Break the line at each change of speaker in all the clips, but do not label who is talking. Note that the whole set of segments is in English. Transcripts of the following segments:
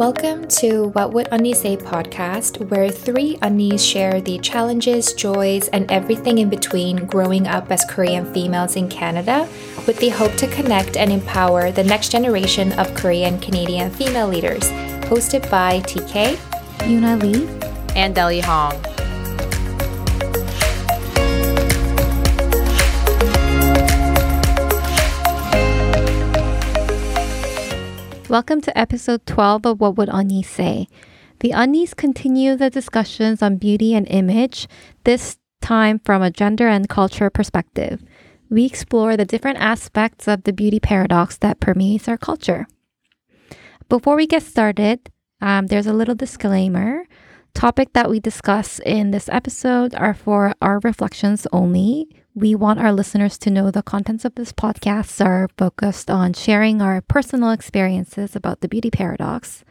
Welcome to What Would Unnie Say podcast, where three Unnies share the challenges, joys, and everything in between growing up as Korean females in Canada, with the hope to connect and empower the next generation of Korean Canadian female leaders. Hosted by TK,
Yuna Lee,
and Ellie Hong.
Welcome to episode 12 of What Would Unnie Say? The Unnies continue the discussions on beauty and image, this time from a gender and culture perspective. We explore the different aspects of the beauty paradox that permeates our culture. Before we get started, um, there's a little disclaimer. Topic that we discuss in this episode are for our reflections only we want our listeners to know the contents of this podcast are focused on sharing our personal experiences about the beauty paradox.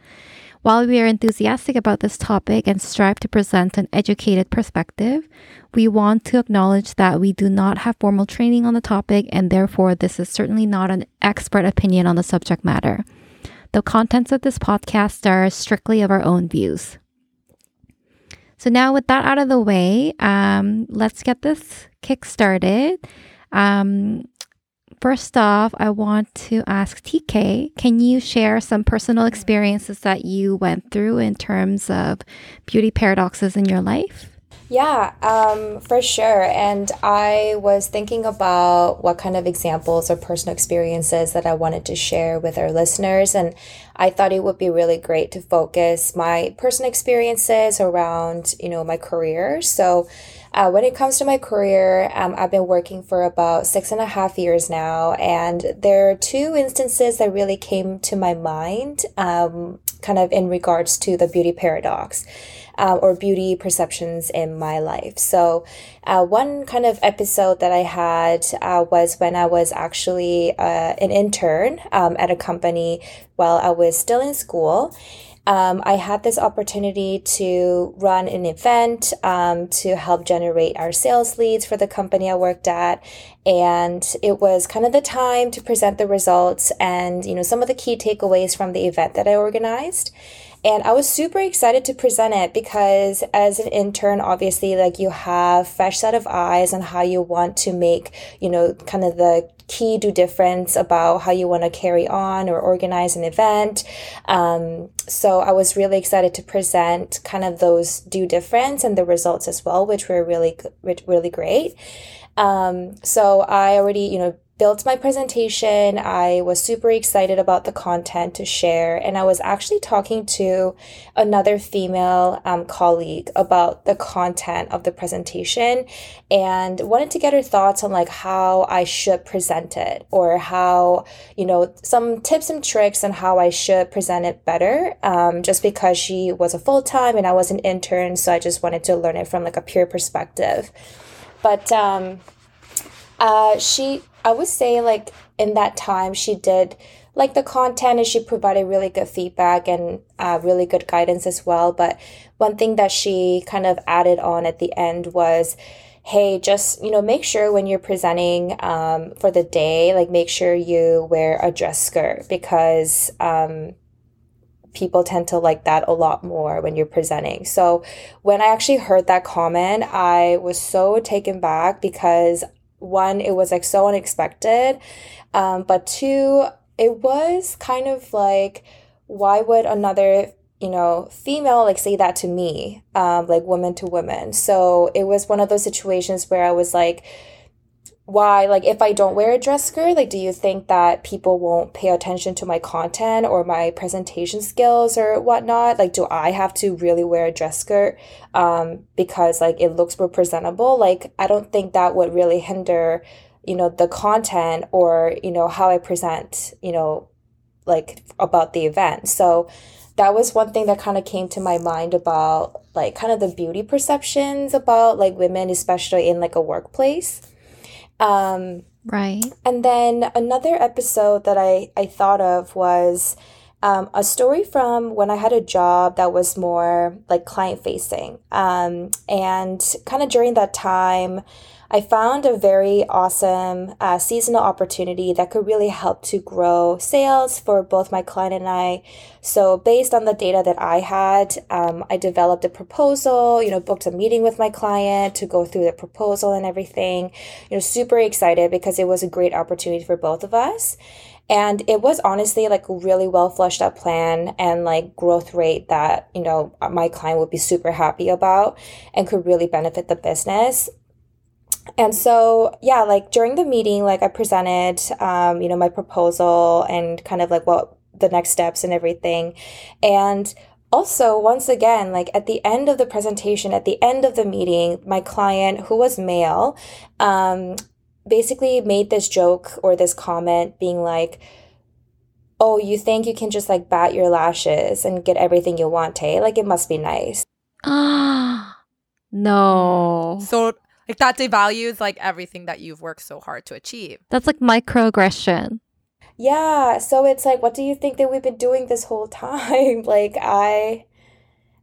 While we are enthusiastic about this topic and strive to present an educated perspective, we want to acknowledge that we do not have formal training on the topic, and therefore, this is certainly not an expert opinion on the subject matter. The contents of this podcast are strictly of our own views. So, now with that out of the way, um, let's get this kick started. Um, first off, I want to ask TK can you share some personal experiences that you went through in terms of beauty paradoxes in your life?
Yeah, um, for sure. And I was thinking about what kind of examples or personal experiences that I wanted to share with our listeners. And I thought it would be really great to focus my personal experiences around, you know, my career. So, uh, when it comes to my career, um, I've been working for about six and a half years now, and there are two instances that really came to my mind, um, kind of in regards to the beauty paradox uh, or beauty perceptions in my life. So, uh, one kind of episode that I had uh, was when I was actually uh, an intern um, at a company while I was still in school. Um, I had this opportunity to run an event um, to help generate our sales leads for the company I worked at. And it was kind of the time to present the results and, you know, some of the key takeaways from the event that I organized. And I was super excited to present it because as an intern, obviously, like you have fresh set of eyes on how you want to make, you know, kind of the key do difference about how you want to carry on or organize an event. Um, so I was really excited to present kind of those do difference and the results as well, which were really, really great. Um, so I already, you know, built my presentation. I was super excited about the content to share. And I was actually talking to another female um, colleague about the content of the presentation and wanted to get her thoughts on like how I should present it or how, you know, some tips and tricks on how I should present it better. Um, just because she was a full time and I was an intern. So I just wanted to learn it from like a peer perspective. But, um, uh, she I would say like in that time she did like the content and she provided really good feedback and uh, really good guidance as well. But one thing that she kind of added on at the end was, hey, just, you know, make sure when you're presenting um, for the day, like make sure you wear a dress skirt because um, people tend to like that a lot more when you're presenting. So when I actually heard that comment, I was so taken back because one, it was like so unexpected. Um, but two, it was kind of like, why would another, you know, female like say that to me, um, like woman to woman? So it was one of those situations where I was like, why like if i don't wear a dress skirt like do you think that people won't pay attention to my content or my presentation skills or whatnot? Like do i have to really wear a dress skirt um, because like it looks more presentable? Like i don't think that would really hinder you know the content or you know how i present you know like about the event. So that was one thing that kind of came to my mind about like kind of the beauty perceptions about like women especially in like a workplace
um, right.
And then another episode that I, I thought of was um, a story from when I had a job that was more like client facing. Um, and kind of during that time, I found a very awesome uh, seasonal opportunity that could really help to grow sales for both my client and I. So, based on the data that I had, um, I developed a proposal, you know, booked a meeting with my client to go through the proposal and everything. You know, super excited because it was a great opportunity for both of us. And it was honestly like a really well fleshed out plan and like growth rate that, you know, my client would be super happy about and could really benefit the business. And so, yeah, like during the meeting, like I presented, um, you know, my proposal and kind of like what the next steps and everything. And also, once again, like at the end of the presentation, at the end of the meeting, my client, who was male, um, basically made this joke or this comment being like, oh, you think you can just like bat your lashes and get everything you want, Tay? Like it must be nice.
Ah, no.
So like that devalues like everything that you've worked so hard to achieve.
That's like microaggression.
Yeah. So it's like, what do you think that we've been doing this whole time? like I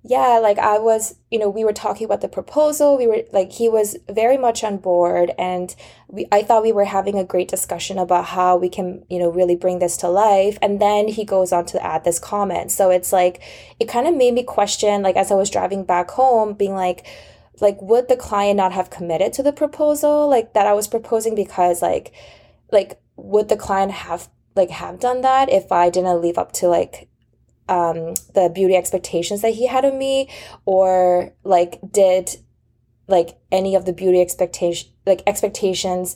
yeah, like I was, you know, we were talking about the proposal. We were like, he was very much on board, and we, I thought we were having a great discussion about how we can, you know, really bring this to life. And then he goes on to add this comment. So it's like, it kind of made me question, like, as I was driving back home, being like, like, would the client not have committed to the proposal, like that I was proposing, because like, like, would the client have like have done that if I didn't live up to like um, the beauty expectations that he had of me? Or like did like any of the beauty expectation like expectations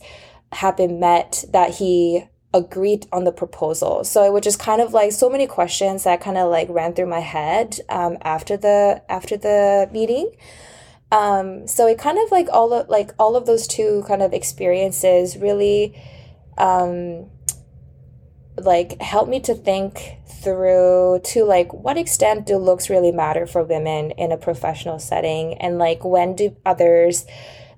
have been met that he agreed on the proposal? So it was just kind of like so many questions that kind of like ran through my head um, after the after the meeting um, so it kind of like all of like all of those two kind of experiences really um, like help me to think through to like what extent do looks really matter for women in a professional setting? And like when do others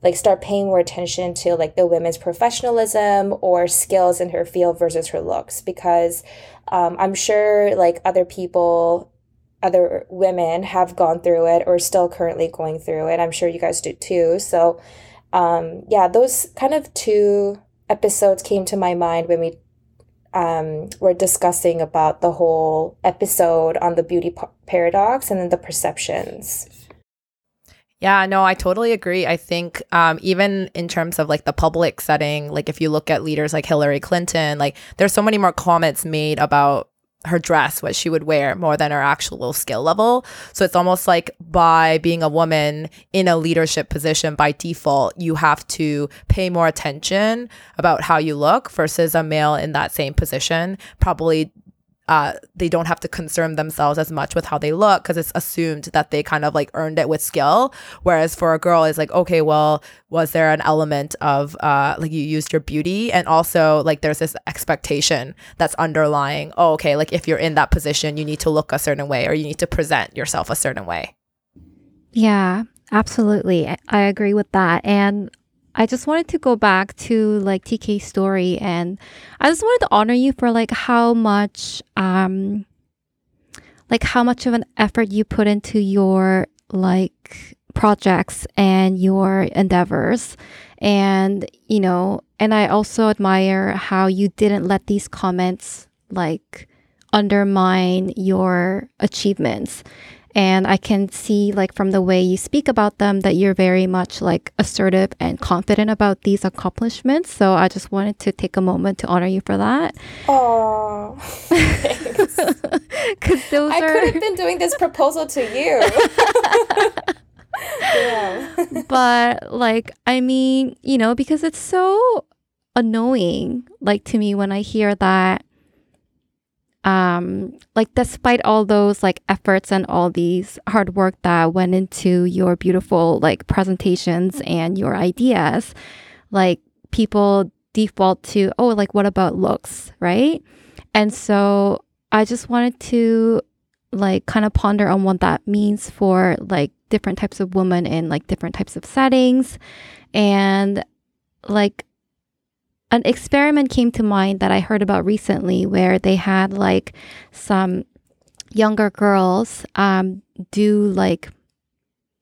like start paying more attention to like the women's professionalism or skills in her field versus her looks? Because um, i'm sure like other people other women have gone through it or still currently going through it i'm sure you guys do too so um, yeah those kind of two episodes came to my mind when we um, we're discussing about the whole episode on the beauty paradox and then the perceptions.
Yeah, no, I totally agree. I think um, even in terms of like the public setting, like if you look at leaders like Hillary Clinton, like there's so many more comments made about her dress, what she would wear, more than her actual skill level. So it's almost like by being a woman in a leadership position by default, you have to pay more attention about how you look versus a male in that same position probably uh, they don't have to concern themselves as much with how they look because it's assumed that they kind of like earned it with skill. Whereas for a girl, it's like, okay, well, was there an element of uh, like you used your beauty? And also, like, there's this expectation that's underlying, oh, okay, like if you're in that position, you need to look a certain way or you need to present yourself a certain way.
Yeah, absolutely. I agree with that. And I just wanted to go back to like TK's story and I just wanted to honor you for like how much um like how much of an effort you put into your like projects and your endeavors. And you know and I also admire how you didn't let these comments like undermine your achievements and I can see, like, from the way you speak about them, that you're very much like assertive and confident about these accomplishments. So I just wanted to take a moment to honor you for that.
Oh,
because those
I
are...
could have been doing this proposal to you.
yeah. but like, I mean, you know, because it's so annoying, like to me, when I hear that um like despite all those like efforts and all these hard work that went into your beautiful like presentations and your ideas like people default to oh like what about looks? Right? And so i just wanted to like kind of ponder on what that means for like different types of women in like different types of settings. And like an experiment came to mind that I heard about recently where they had like some younger girls um, do like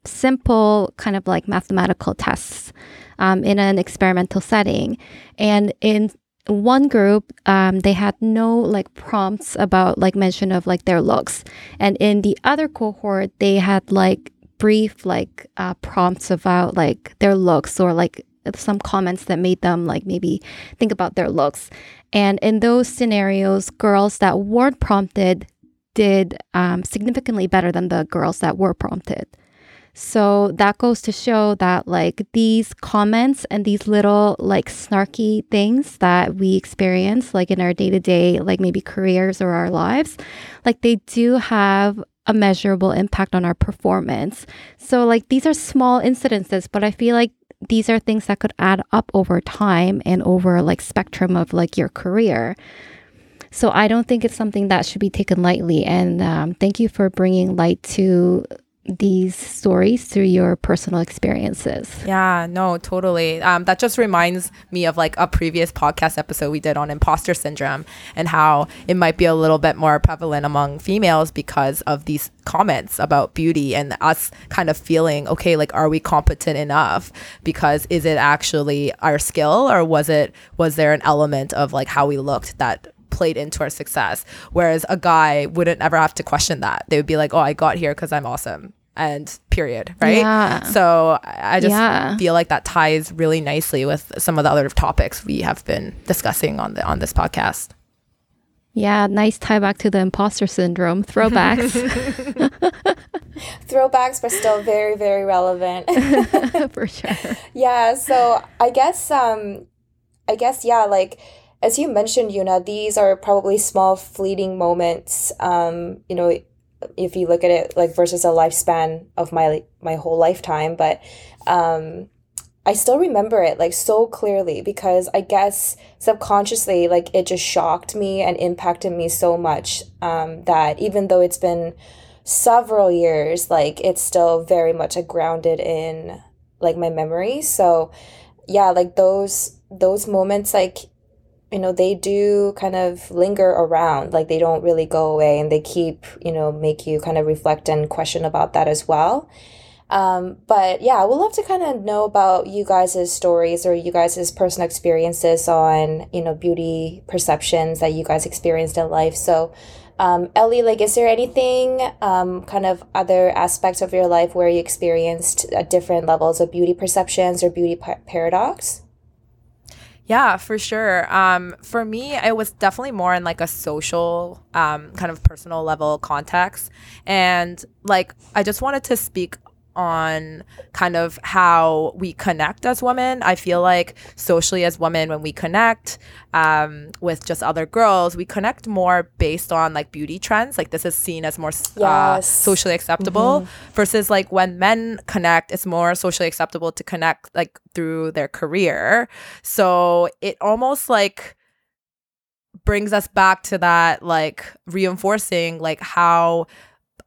simple kind of like mathematical tests um, in an experimental setting. And in one group, um, they had no like prompts about like mention of like their looks. And in the other cohort, they had like brief like uh, prompts about like their looks or like some comments that made them like maybe think about their looks. And in those scenarios, girls that weren't prompted did um, significantly better than the girls that were prompted. So that goes to show that like these comments and these little like snarky things that we experience like in our day to day, like maybe careers or our lives, like they do have a measurable impact on our performance. So like these are small incidences, but I feel like these are things that could add up over time and over like spectrum of like your career. So I don't think it's something that should be taken lightly. And um, thank you for bringing light to these stories through your personal experiences.
Yeah, no, totally. Um, that just reminds me of like a previous podcast episode we did on imposter syndrome and how it might be a little bit more prevalent among females because of these comments about beauty and us kind of feeling, okay, like, are we competent enough? Because is it actually our skill or was it, was there an element of like how we looked that played into our success. Whereas a guy wouldn't ever have to question that. They would be like, oh, I got here because I'm awesome. And period. Right.
Yeah.
So I just
Yeah.
feel like that ties really nicely with some of the other topics we have been discussing on the on this podcast.
Yeah, nice tie back to the imposter syndrome throwbacks
Throwbacks, but still very, very relevant.
for sure.
yeah. So I guess, um, I guess, yeah, like, as you mentioned, Yuna, these are probably small, fleeting moments. Um, you know, if you look at it like versus a lifespan of my my whole lifetime, but um, I still remember it like so clearly because I guess subconsciously, like it just shocked me and impacted me so much um, that even though it's been several years, like it's still very much grounded in like my memory. So yeah, like those those moments, like you know they do kind of linger around like they don't really go away and they keep you know make you kind of reflect and question about that as well um, but yeah, I would love to kind of know about you guys' stories or you guys' personal experiences on, you know, beauty perceptions that you guys experienced in life. So, um, Ellie, like, is there anything, um, kind of other aspects of your life where you experienced uh, different levels of beauty perceptions or beauty pa- paradox?
Yeah, for sure. Um, for me, it was definitely more in like a social, um, kind of personal level context. And like, I just wanted to speak on kind of how we connect as women. I feel like socially as women, when we connect um, with just other girls, we connect more based on like beauty trends. Like this is seen as more uh, socially acceptable versus like when men connect, it's more socially acceptable to connect like through their career. So it almost like brings us back to that like reinforcing like how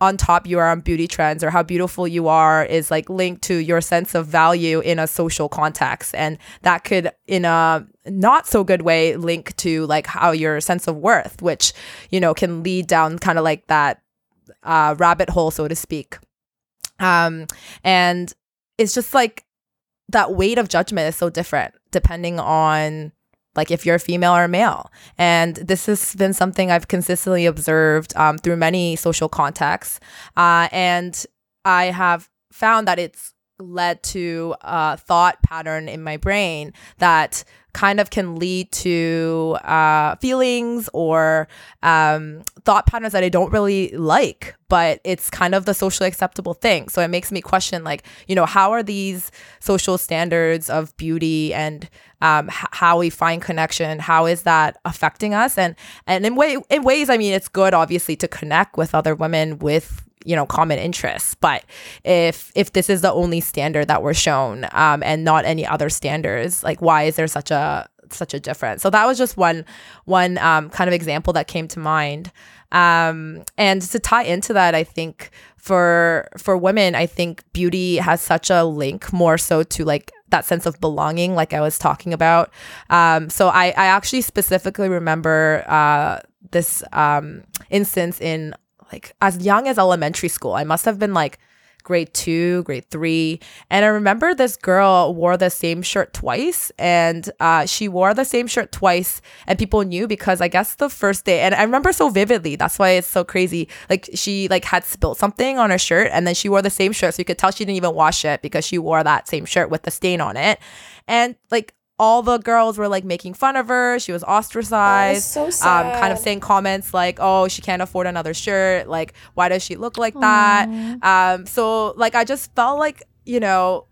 on top you are on beauty trends or how beautiful you are is like linked to your sense of value in a social context. And that could in a not so good way link to like how your sense of worth which you know can lead down kind of like that uh, rabbit hole so to speak. Um and it's just like that weight of judgment is so different depending on like if you're a female or a male. And this has been something I've consistently observed um, through many social contexts. Uh, and I have found that it's led to a thought pattern in my brain that kind of can lead to uh, feelings or um, thought patterns that I don't really like, but it's kind of the socially acceptable thing. So it makes me question, like, you know, how are these social standards of beauty and um, h- how we find connection, how is that affecting us? And and in way in ways, I mean, it's good obviously to connect with other women with you know common interests. But if if this is the only standard that we're shown um, and not any other standards like why is there such a such a difference? So that was just one one um, kind of example that came to mind. Um, and to tie into that i think for for women i think beauty has such a link more so to like that sense of belonging like i was talking about. Um, so i i actually specifically remember uh, this um, instance in like as young as elementary school. I must have been like grade two, grade three. And I remember this girl wore the same shirt twice. And uh, she wore the same shirt twice. And people knew because I guess the first day, and I remember so vividly. That's why it's so crazy. Like she like had spilled something on her shirt and then she wore the same shirt. So you could tell she didn't even wash it because she wore that same shirt with the stain on it. And like all the girls were like making fun of her. She was ostracized.
so sad.
Um, kind of saying comments like, "Oh, she can't afford another shirt. Like, why does she look like that?" Um, so like, I just felt like you know,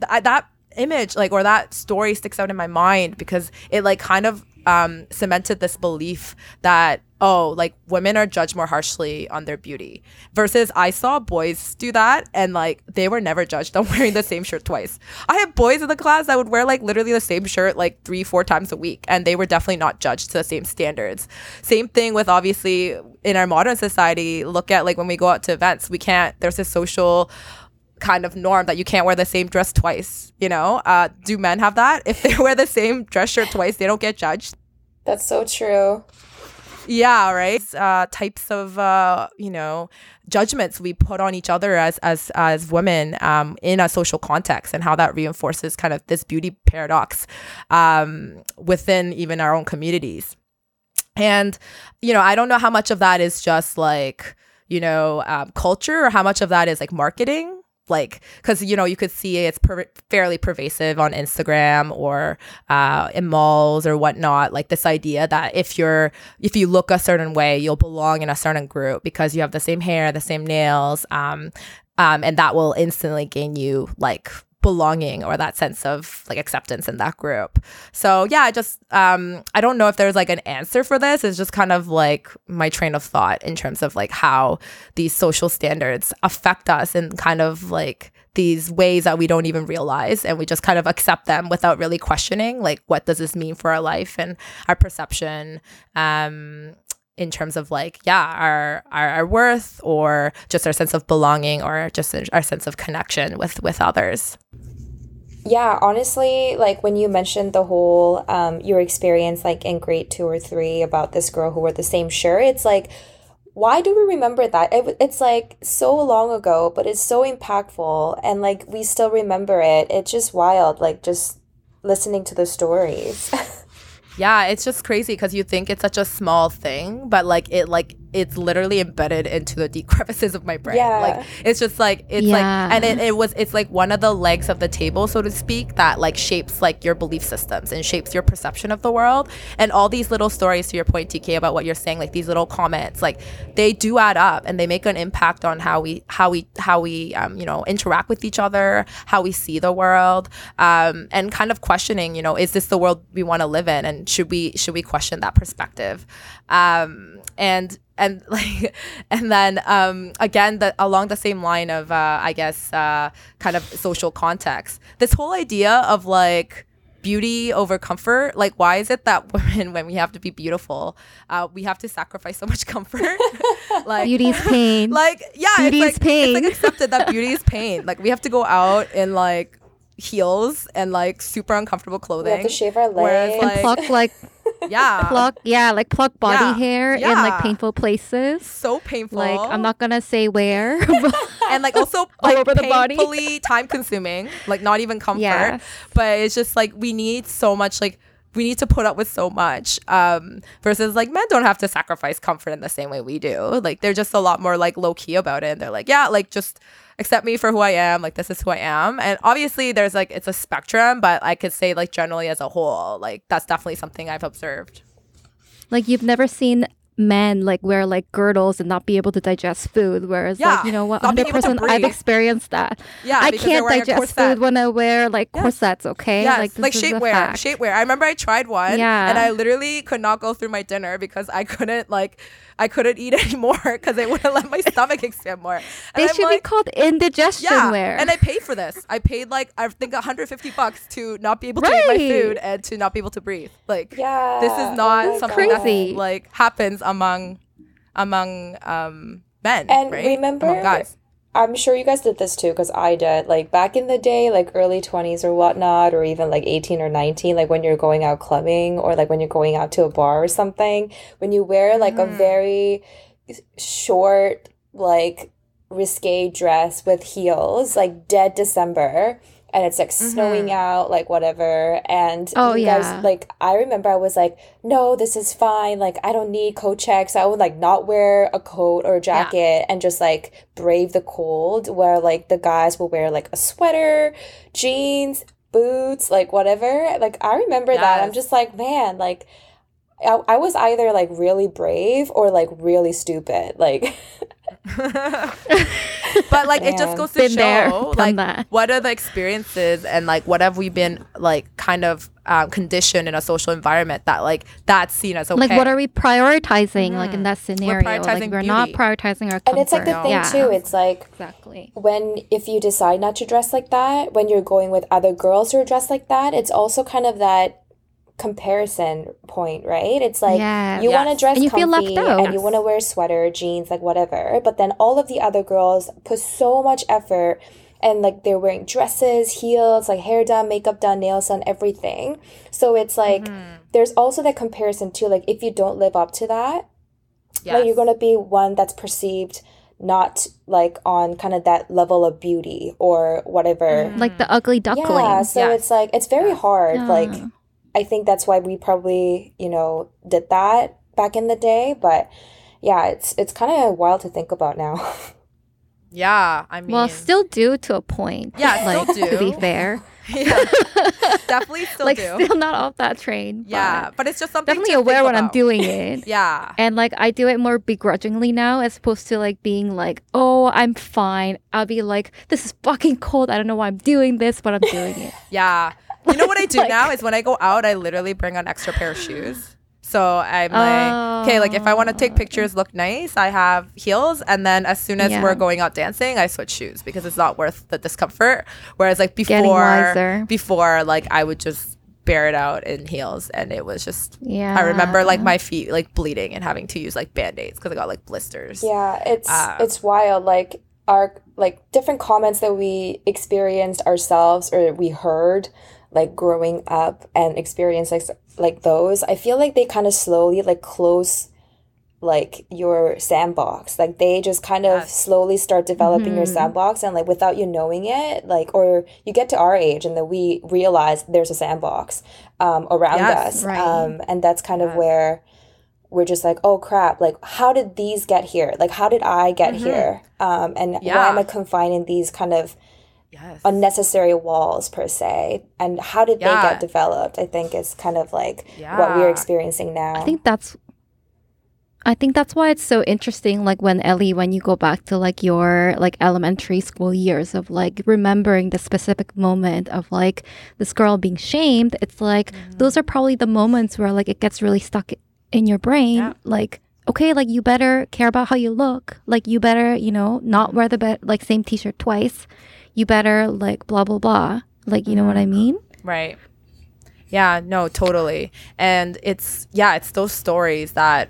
th- that image like or that story sticks out in my mind because it like kind of um, cemented this belief that oh like women are judged more harshly on their beauty versus i saw boys do that and like they were never judged on wearing the same shirt twice. I had boys in the class that would wear like literally the same shirt like three four times a week and they were definitely not judged to the same standards. Same thing with obviously in our modern society look at like when we go out to events we can't there's this social kind of norm that you can't wear the same dress twice you know? Uh, do men have that? If they wear the same dress shirt twice they don't get judged.
That's so true.
yeah right? Uh types of uh you know judgments we put on each other as as as women um in a social context and how that reinforces kind of this beauty paradox um within even our own communities. And you know i don't know how much of that is just like you know um, culture or how much of that is like marketing like because you know you could see it's per- fairly pervasive on instagram or uh, in malls or whatnot like this idea that if you're if you look a certain way you'll belong in a certain group because you have the same hair the same nails um, um, and that will instantly gain you like belonging or that sense of like acceptance in that group. So yeah, I just um I don't know if there's like an answer for this. It's just kind of like my train of thought in terms of like how these social standards affect us and kind of like these ways that we don't even realize and we just kind of accept them without really questioning like what does this mean for our life and our perception um in terms of like yeah our, our our worth or just our sense of belonging or just our sense of connection with with others
Yeah, honestly, like when you mentioned the whole um your experience like in grade 2 or 3 about this girl who wore the same shirt, it's like why do we remember that? It, it's like so long ago, but it's so impactful and like we still remember it. It's just wild like just listening to the stories.
yeah it's just crazy because you think it's such a small thing but like it like it's literally embedded into the deep crevices of my brain
Yeah.
like it's just like it's
Yeah.
like and it, it was it's like one of the legs of the table so to speak that like shapes like your belief systems and shapes your perception of the world and all these little stories to your point tk about what you're saying like these little comments like they do add up and they make an impact on how we how we how we um, you know interact with each other how we see the world um, and kind of questioning you know is this the world we want to live in and should we should we question that perspective um, and and like and then um, again the, along the same line of uh, i guess uh, kind of social context this whole idea of like beauty over comfort like why is it that women when we have to be beautiful uh, we have to sacrifice so much comfort like
Beauty's pain.
like yeah
Beauty
it's
is
like
pain.
it's like accepted that beauty is pain like we have to go out and like heels and like super uncomfortable
we
clothing
have to shave our
Whereas,
legs.
and
pluck like
yeah
pluck yeah like pluck body
Yeah.
hair in like painful places.
so painful
Like I'm not gonna say where.
and like also
All
like
over the body.
painfully time consuming like not even comfort
Yes.
but it's just like we need so much like we need to put up with so much um versus like men don't have to sacrifice comfort in the same way we do. Like they're just a lot more like low key about it. And they're like yeah like just accept me for who I am. Like this is who I am. And obviously there's like it's a spectrum but I could say like generally as a whole like that's definitely something I've observed.
Like you've never seen men like wear like girdles and not be able to digest food whereas
Yeah,
like you know what
not being
hundred
able
percent I've experienced that.
yeah
I can't digest food when I wear like
Yes.
corsets, okay?
Yes,
like
like,
this is a
shapewear, shapewear. I remember I tried one,
Yeah.
and I literally could not go through my dinner because I couldn't like, I couldn't eat anymore because it wouldn't let my stomach expand more. And
They
I'm
should
like,
be called indigestion
yeah,
wear.
and I paid for this. I paid like I think 150 bucks to not be able to eat my food and to not be able to breathe. Like,
yeah.
this is not
Oh
something
Crazy.
that like happens among among um men,
And
right?
remember-
among guys.
I'm sure you guys did this too, because I did. Like back in the day, like early 20s or whatnot, or even like 18 or 19, like when you're going out clubbing or like when you're going out to a bar or something, when you wear like a
Mhm.
very short, like risque dress with heels, like dead December, and it's like snowing mm-hmm. out, like whatever. And
Oh, yeah.
guys, like, I remember I was like, no, this is fine. Like, I don't need coat checks. I would like not wear a coat or a jacket and just like brave the cold, where like the guys will wear like a sweater, jeans, boots, like whatever. Like, I remember that. I'm just like, man, like, I, I was either like really brave or like really stupid. Like,
but like it just goes to
Been
show
done
like
that.
what are the experiences and like what have we been like kind of um, conditioned in a social environment that like that's seen as okay
Like, what are we prioritizing? Like in that scenario, like
prioritizing
we're not prioritizing our comfort.
and it's like the thing
yeah.
too. It's like
exactly.
when if you decide not to dress like that, when you're going with other girls who are dressed like that, it's also kind of that comparison point, right? It's like
Yeah.
you want to dress
And you feel left
comfy
out.
and you want to wear a sweater, jeans, like whatever. But then all of the other girls put so much effort and like they're wearing dresses, heels, like hair done, makeup done, nails done, everything. So it's like
Mm-hmm.
there's also that comparison too. Like if you don't live up to that,
yes.
like you're gonna be one that's perceived not like on kind of that level of beauty or whatever.
Like the ugly duckling.
Yeah, so
Yes.
it's like it's very hard. Like
Yeah.
I think that's why we probably, you know, did that back in the day, but yeah, it's it's kind of wild to think about now.
yeah i mean
well, still do to a point.
Yeah,
like,
still
To be fair,
yeah definitely still
like
do
still not off that train.
yeah
but
but it's just something
definitely
to
aware
think
when I'm doing it.
yeah
And like I do it more begrudgingly now as opposed to like being like, oh, I'm fine. I'll be like, this is fucking cold. I don't know why I'm doing this, but I'm doing it.
Yeah. You know what I do
Like-
now is when I go out, I literally bring an extra pair of shoes. So I'm like, okay, like if I want to take pictures, look nice, I have heels, and then as soon as
Yeah.
we're going out dancing, I switch shoes because it's not worth the discomfort. Whereas like before, before like I would just bear it out in heels, and it was just.
Yeah.
I remember like my feet like bleeding and having to use like band aids because I got like blisters.
yeah, it's
Uh,
it's wild. Like our like different comments that we experienced ourselves or we heard like growing up and experienced like like those. I feel like they kind of slowly like close like your sandbox like they just kind of
Yes.
slowly start developing your
Mhm.
sandbox and like without you knowing it like or you get to our age and then we realize there's a sandbox um, around
Yes.
us
Right.
um, and that's kind of where we're just like oh crap like how did these get here like how did i get here um, and why am i confined in these kind of
Yes.
unnecessary walls per se. And how did they get developed i think is kind of like what we're experiencing now.
I think that's I think that's why it's so interesting like when Ellie when you go back to like your like elementary school years of like remembering the specific moment of like this girl being shamed it's like
Mm-hmm.
those are probably the moments where like it gets really stuck in your brain.
Yeah.
like okay like you better care about how you look. Like you better you know not wear the be- like same t-shirt twice you better like blah blah blah like you know what I mean
Right. Yeah, no, totally. And it's yeah, it's those stories that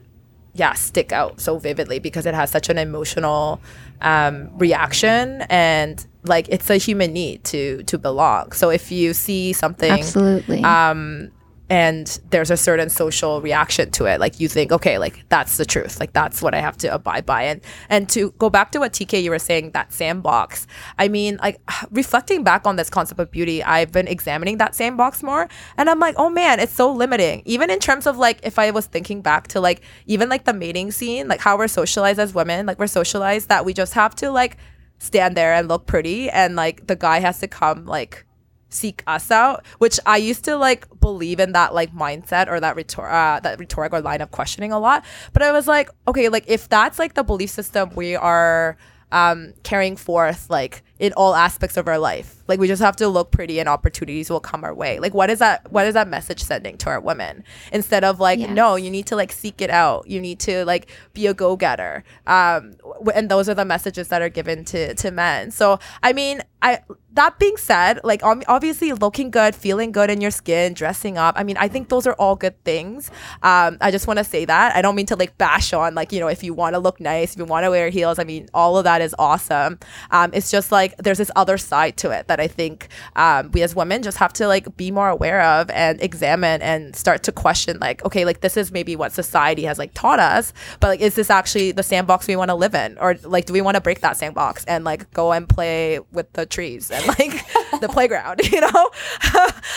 yeah, stick out so vividly because it has such an emotional um reaction and like it's a human need to to belong. So if you see something
absolutely
um and there's a certain social reaction to it. Like you think okay like that's the truth. Like that's what i have to abide by. And and to go back to what tk you were saying that sandbox i mean like reflecting back on this concept of beauty i've been examining that sandbox more. And i'm like oh man it's so limiting. Even in terms of like if i was thinking back to like even like the mating scene like how we're socialized as women like we're socialized that we just have to like stand there and look pretty. And like the guy has to come like seek us out which i used to like believe in that like mindset or that rhetor- uh, that rhetoric or line of questioning a lot. But i was like okay like if that's like the belief system we are um carrying forth like in all aspects of our life like we just have to look pretty and opportunities will come our way. Like what is that what is that message sending to our women? Instead of like
Yes.
no you need to like seek it out. You need to like be a go-getter. Um w- and those are the messages that are given to to men. So i mean i that being said like obviously looking good feeling good in your skin dressing up i mean i think those are all good things. Um i just want to say that. I don't mean to like bash on like you know if you want to look nice if you want to wear heels i mean all of that is awesome. Um it's just like there's this other side to it that I think um, we as women just have to like be more aware of and examine and start to question like, okay, like this is maybe what society has like taught us, but like is this actually the sandbox we want to live in, or like do we want to break that sandbox and like go and play with the trees and like the playground? You know,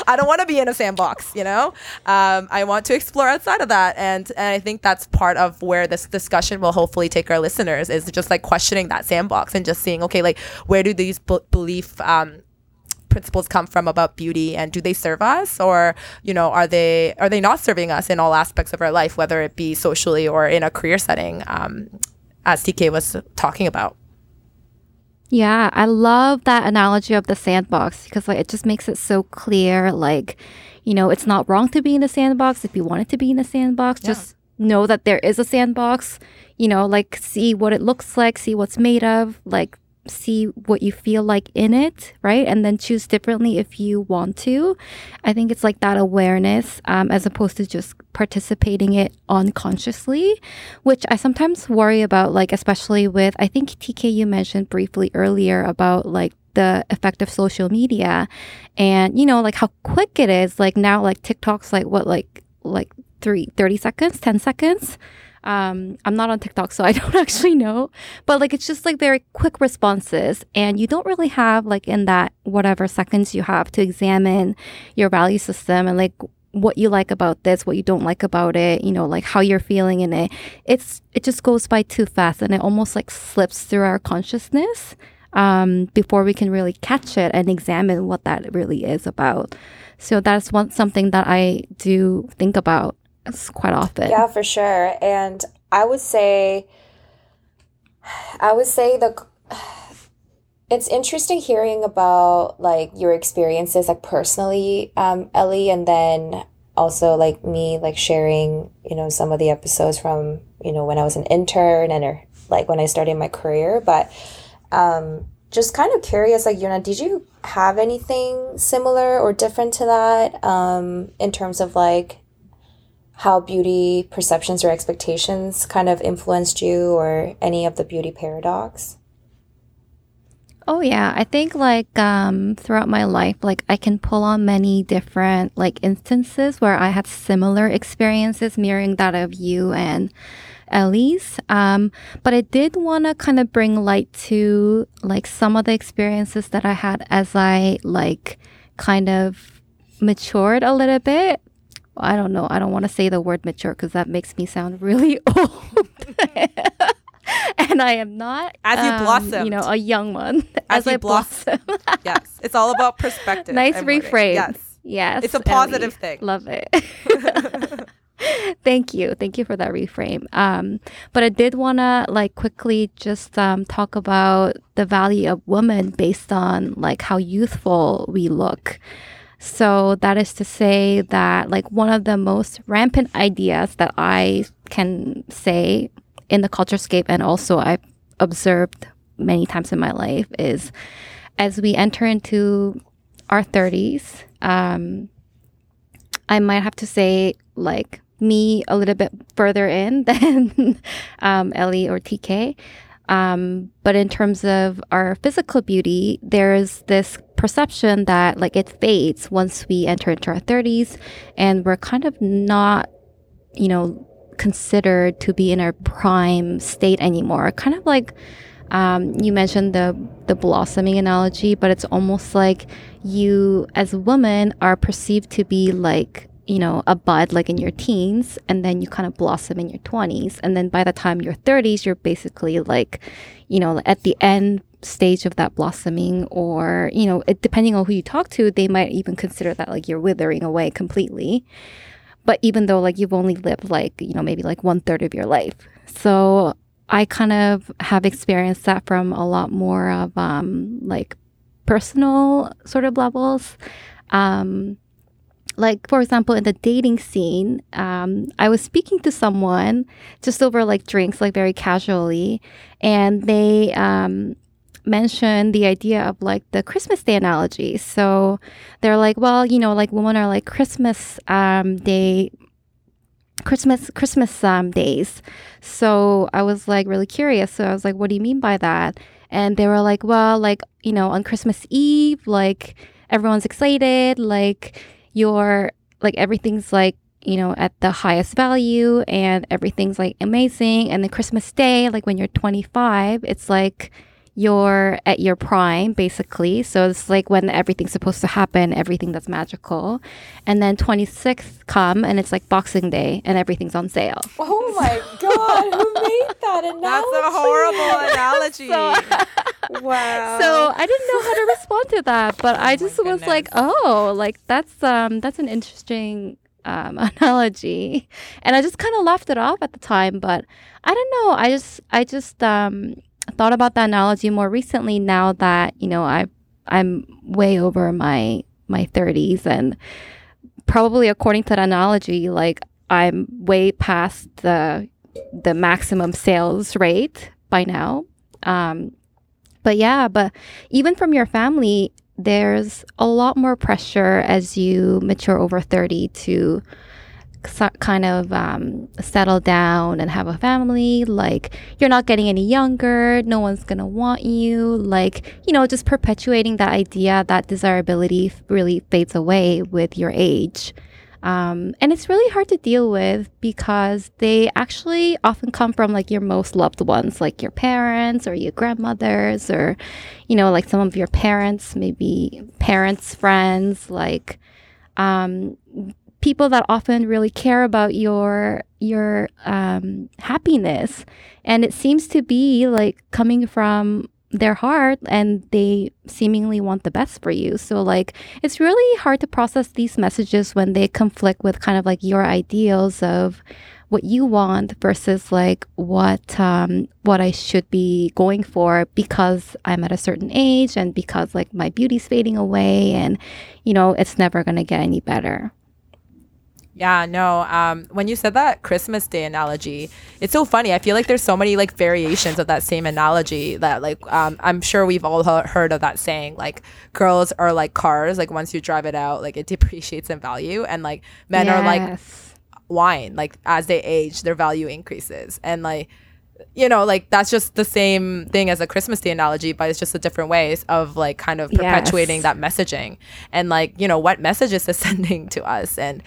I don't want to be in a sandbox. You know, um, I want to explore outside of that, and and I think that's part of where this discussion will hopefully take our listeners is just like questioning that sandbox and just seeing okay, like where do these b- belief um, principles come from about beauty and do they serve us or you know are they are they not serving us in all aspects of our life whether it be socially or in a career setting um, as tk was talking about
yeah i love that analogy of the sandbox because like it just makes it so clear like you know it's not wrong to be in the sandbox if you want it to be in a sandbox yeah. just know that there is a sandbox you know like see what it looks like see what's made of like see what you feel like in it, right? And then choose differently if you want to. I think it's like that awareness um, as opposed to just participating it unconsciously, which I sometimes worry about, like, especially with, I think TK, you mentioned briefly earlier about like the effect of social media and, you know, like how quick it is. Like now, like TikTok's like what, like, like three, 30 seconds, 10 seconds um, I'm not on TikTok, so I don't actually know. But like, it's just like very quick responses, and you don't really have like in that whatever seconds you have to examine your value system and like what you like about this, what you don't like about it, you know, like how you're feeling in it. It's it just goes by too fast, and it almost like slips through our consciousness um, before we can really catch it and examine what that really is about. So that's one something that I do think about quite often.
Yeah, for sure. And I would say, I would say the. It's interesting hearing about like your experiences, like personally, um, Ellie, and then also like me, like sharing, you know, some of the episodes from you know when I was an intern and or like when I started my career. But um, just kind of curious, like Yuna, did you have anything similar or different to that um, in terms of like how beauty perceptions or expectations kind of influenced you or any of the beauty paradox?
Oh yeah, I think like um throughout my life like I can pull on many different like instances where I had similar experiences mirroring that of you and Ellie's. Um, but I did want to kind of bring light to like some of the experiences that I had as I like kind of matured a little bit I don't know. I don't want to say the word mature because that makes me sound really old. and I am not.
As you um, blossom,
you know, a young one.
As, as I blossom. yes, it's all about perspective.
Nice reframe. Yes, yes.
It's a positive Ellie. thing.
Love it. Thank you. Thank you for that reframe. Um, but I did want to like quickly just um, talk about the value of women based on like how youthful we look. So that is to say that like one of the most rampant ideas that I can say in the culture scape and also I've observed many times in my life is as we enter into our 30s, um, I might have to say like me a little bit further in than um, Ellie or TK. Um, but in terms of our physical beauty, there's this perception that like it fades once we enter into our 30s and we're kind of not, you know, considered to be in our prime state anymore. Kind of like um, you mentioned the the blossoming analogy, but it's almost like you as a woman are perceived to be like you know, a bud like in your teens and then you kind of blossom in your 20s. And then by the time you're 30s, you're basically like, you know, at the end stage of that blossoming or, you know, it, depending on who you talk to, they might even consider that like you're withering away completely. But even though like you've only lived like, you know, maybe like one third of your life. So I kind of have experienced that from a lot more of um, like personal sort of levels. Um, like for example in the dating scene um, i was speaking to someone just over like drinks like very casually and they um, mentioned the idea of like the christmas day analogy so they're like well you know like women are like christmas um, day Christmas Christmas um, days. So I was like really curious. So I was like, "What do you mean by that?" and they were like, well, like, you know, on Christmas Eve, like everyone's excited, like you're like everything's like you know at the highest value and everything's like amazing. And then christmas day like when you're 25 it's like you're at your prime basically. So it's like when everything's supposed to happen everything that's magical. And then 26th come and it's like boxing day and everything's on sale.
Oh my god who made that analogy
that's a horrible analogy.
So, wow.
So i didn't know how to respond to that but oh i just was goodness. like oh like that's um that's an interesting um, analogy. And i just kind of laughed it off at the time but i don't know. I just i just um thought about that analogy more recently now that, you know, I I'm way over my my 30s and probably according to that analogy, like I'm way past the the maximum sales rate by now. Um, but yeah, but even from your family, there's a lot more pressure as you mature over 30 to kind of um, settle down and have a family. Like, you're not getting any younger. No one's going to want you. Like, you know, just perpetuating that idea that desirability really fades away with your age. Um, and it's really hard to deal with because they actually often come from like your most loved ones, like your parents or your grandmothers, or, you know, like some of your parents, maybe parents' friends. Like, um, people that often really care about your your um, happiness and it seems to be like coming from their heart and they seemingly want the best for you so like it's really hard to process these messages when they conflict with kind of like your ideals of what you want versus like what um, what I should be going for because I'm at a certain age and because like my beauty's fading away and you know it's never gonna get any better.
Yeah, no. Um, when you said that Christmas Day analogy, it's so funny. I feel like there's so many like variations of that same analogy that like um, I'm sure we've all heard of that saying like girls are like cars. Like once you drive it out, like it depreciates in value, and like men yes. are like wine. Like as they age, their value increases, and like you know, like that's just the same thing as a Christmas Day analogy, but it's just a different ways of like kind of perpetuating yes. that messaging and like, you know, what message is this sending to us? And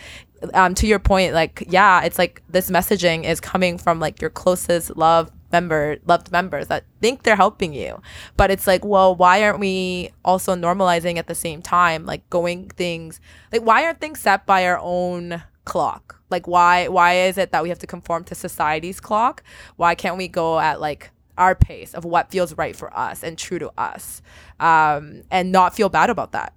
um, to your point, like, yeah, it's like this messaging is coming from like your closest love member, loved members that think they're helping you. But it's like, well, why aren't we also normalizing at the same time, like going things, like, why aren't things set by our own clock? Like, why, why is it that we have to conform to society's clock? Why can't we go at like, our pace of what feels right for us and true to us um, and not feel bad about that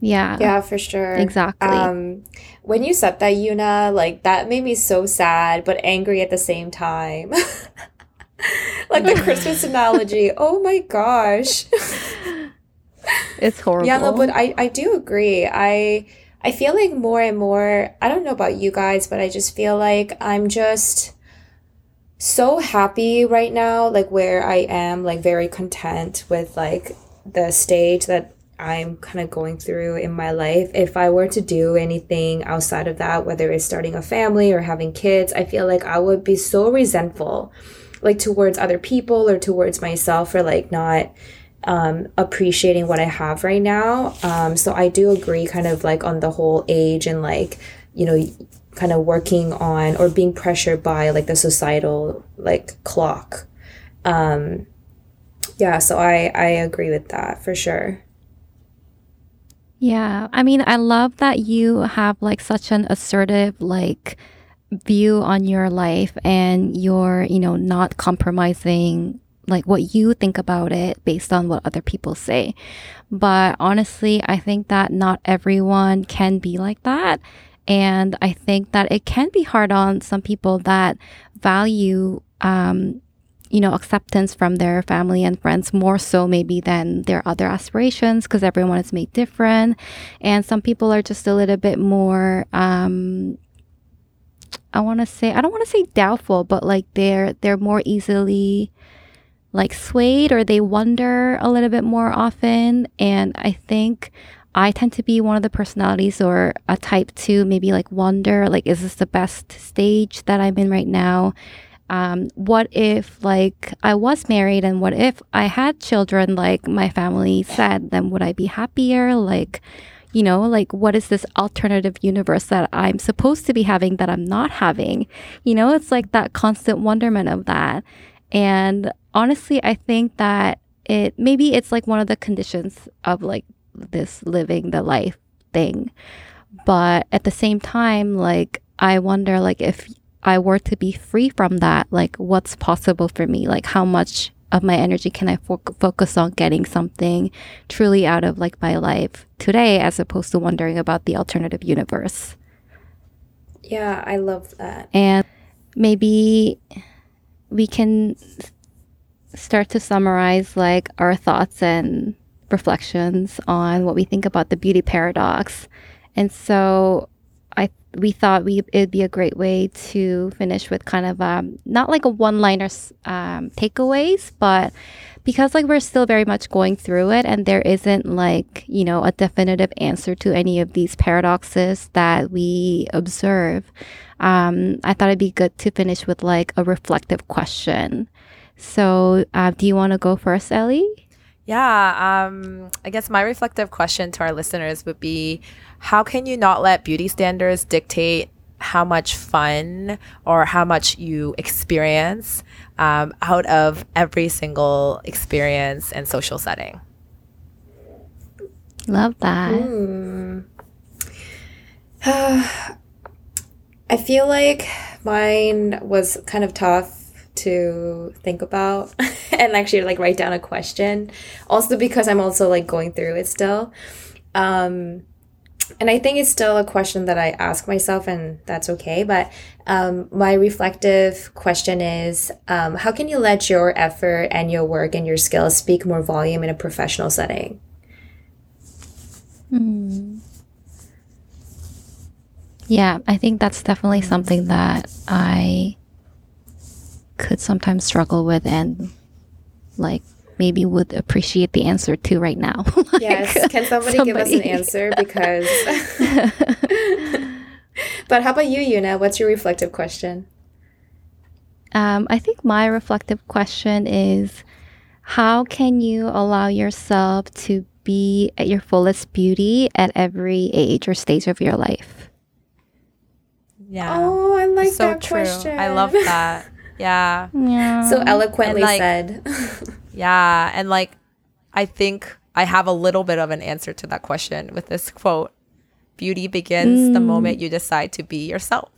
yeah.
Yeah, for sure.
Exactly.
Um, when you said that, Yuna, like that made me so sad but angry at the same time. like the Christmas analogy. Oh my gosh.
it's horrible.
Yeah, no, but I, I do agree. I I feel like more and more, I don't know about you guys, but I just feel like I'm just so happy right now, like where I am, like very content with like the stage that I'm kind of going through in my life. If I were to do anything outside of that, whether it's starting a family or having kids, I feel like I would be so resentful, like towards other people or towards myself for like not um, appreciating what I have right now. Um, so I do agree, kind of like on the whole age and like, you know, kind of working on or being pressured by like the societal like clock. Um, yeah, so I I agree with that for sure.
Yeah. I mean, I love that you have like such an assertive like view on your life and you're, you know, not compromising like what you think about it based on what other people say. But honestly, I think that not everyone can be like that. And I think that it can be hard on some people that value um, you know, acceptance from their family and friends more so maybe than their other aspirations because everyone is made different. And some people are just a little bit more, um, I want to say, I don't want to say doubtful, but like they're, they're more easily like swayed or they wonder a little bit more often. And I think I tend to be one of the personalities or a type to maybe like wonder, like, is this the best stage that I'm in right now? Um, what if like I was married and what if I had children like my family said, then would I be happier? Like, you know, like what is this alternative universe that I'm supposed to be having that I'm not having? You know, it's like that constant wonderment of that. And honestly, I think that it maybe it's like one of the conditions of like this living the life thing. But at the same time, like I wonder like if I were to be free from that, like what's possible for me? Like how much of my energy can I fo- focus on getting something truly out of like my life today as opposed to wondering about the alternative universe?
Yeah, I love that.
And maybe we can start to summarize like our thoughts and reflections on what we think about the beauty paradox. And so I we thought we it'd be a great way to finish with kind of um, not like a one-liner um, takeaways, but because like we're still very much going through it, and there isn't like you know a definitive answer to any of these paradoxes that we observe. Um, I thought it'd be good to finish with like a reflective question. So, uh, do you want to go first, Ellie?
Yeah, um, I guess my reflective question to our listeners would be how can you not let beauty standards dictate how much fun or how much you experience um, out of every single experience and social setting?
Love that.
Mm. I feel like mine was kind of tough to think about and actually like write down a question. Also because I'm also like going through it still. Um and I think it's still a question that I ask myself, and that's okay. But um, my reflective question is um, how can you let your effort and your work and your skills speak more volume in a professional setting?
Hmm. Yeah, I think that's definitely something that I could sometimes struggle with and like maybe would appreciate the answer to right now.
like, yes. Can somebody, somebody, give us an answer? Because. but how about you, Yuna? What's your reflective question?
Um, I think my reflective question is how can you allow yourself to be at your fullest beauty at every age or stage of your life?
Yeah. Oh, I like
so
that
true.
question.
I love that. Yeah.
Yeah.
So eloquently like, said.
yeah. And like, I think I have a little bit of an answer to that question with this quote Beauty begins mm. the moment you decide to be yourself.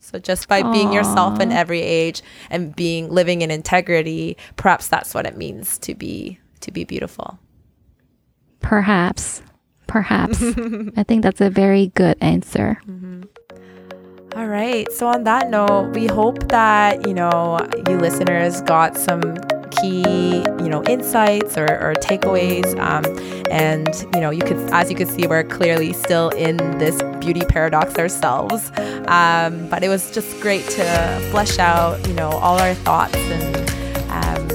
So just by Aww. being yourself in every age and being living in integrity, perhaps that's what it means to be to be beautiful.
Perhaps. Perhaps. I think that's a very good answer.
Mm-hmm. All right. So on that note, we hope that, you know, you listeners got some key, you know, insights or, or takeaways. Um, and, you know, you could, as you could see, we're clearly still in this beauty paradox ourselves. Um, but it was just great to flesh out, you know, all our thoughts and, um,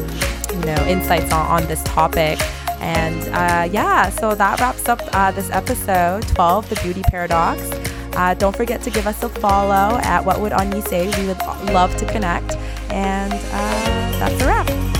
you know, insights on, on this topic. And uh, yeah, so that wraps up uh, this episode 12, The Beauty Paradox. Uh, don't forget to give us a follow at What Would Onni Say? We would love to connect. And uh, that's a wrap.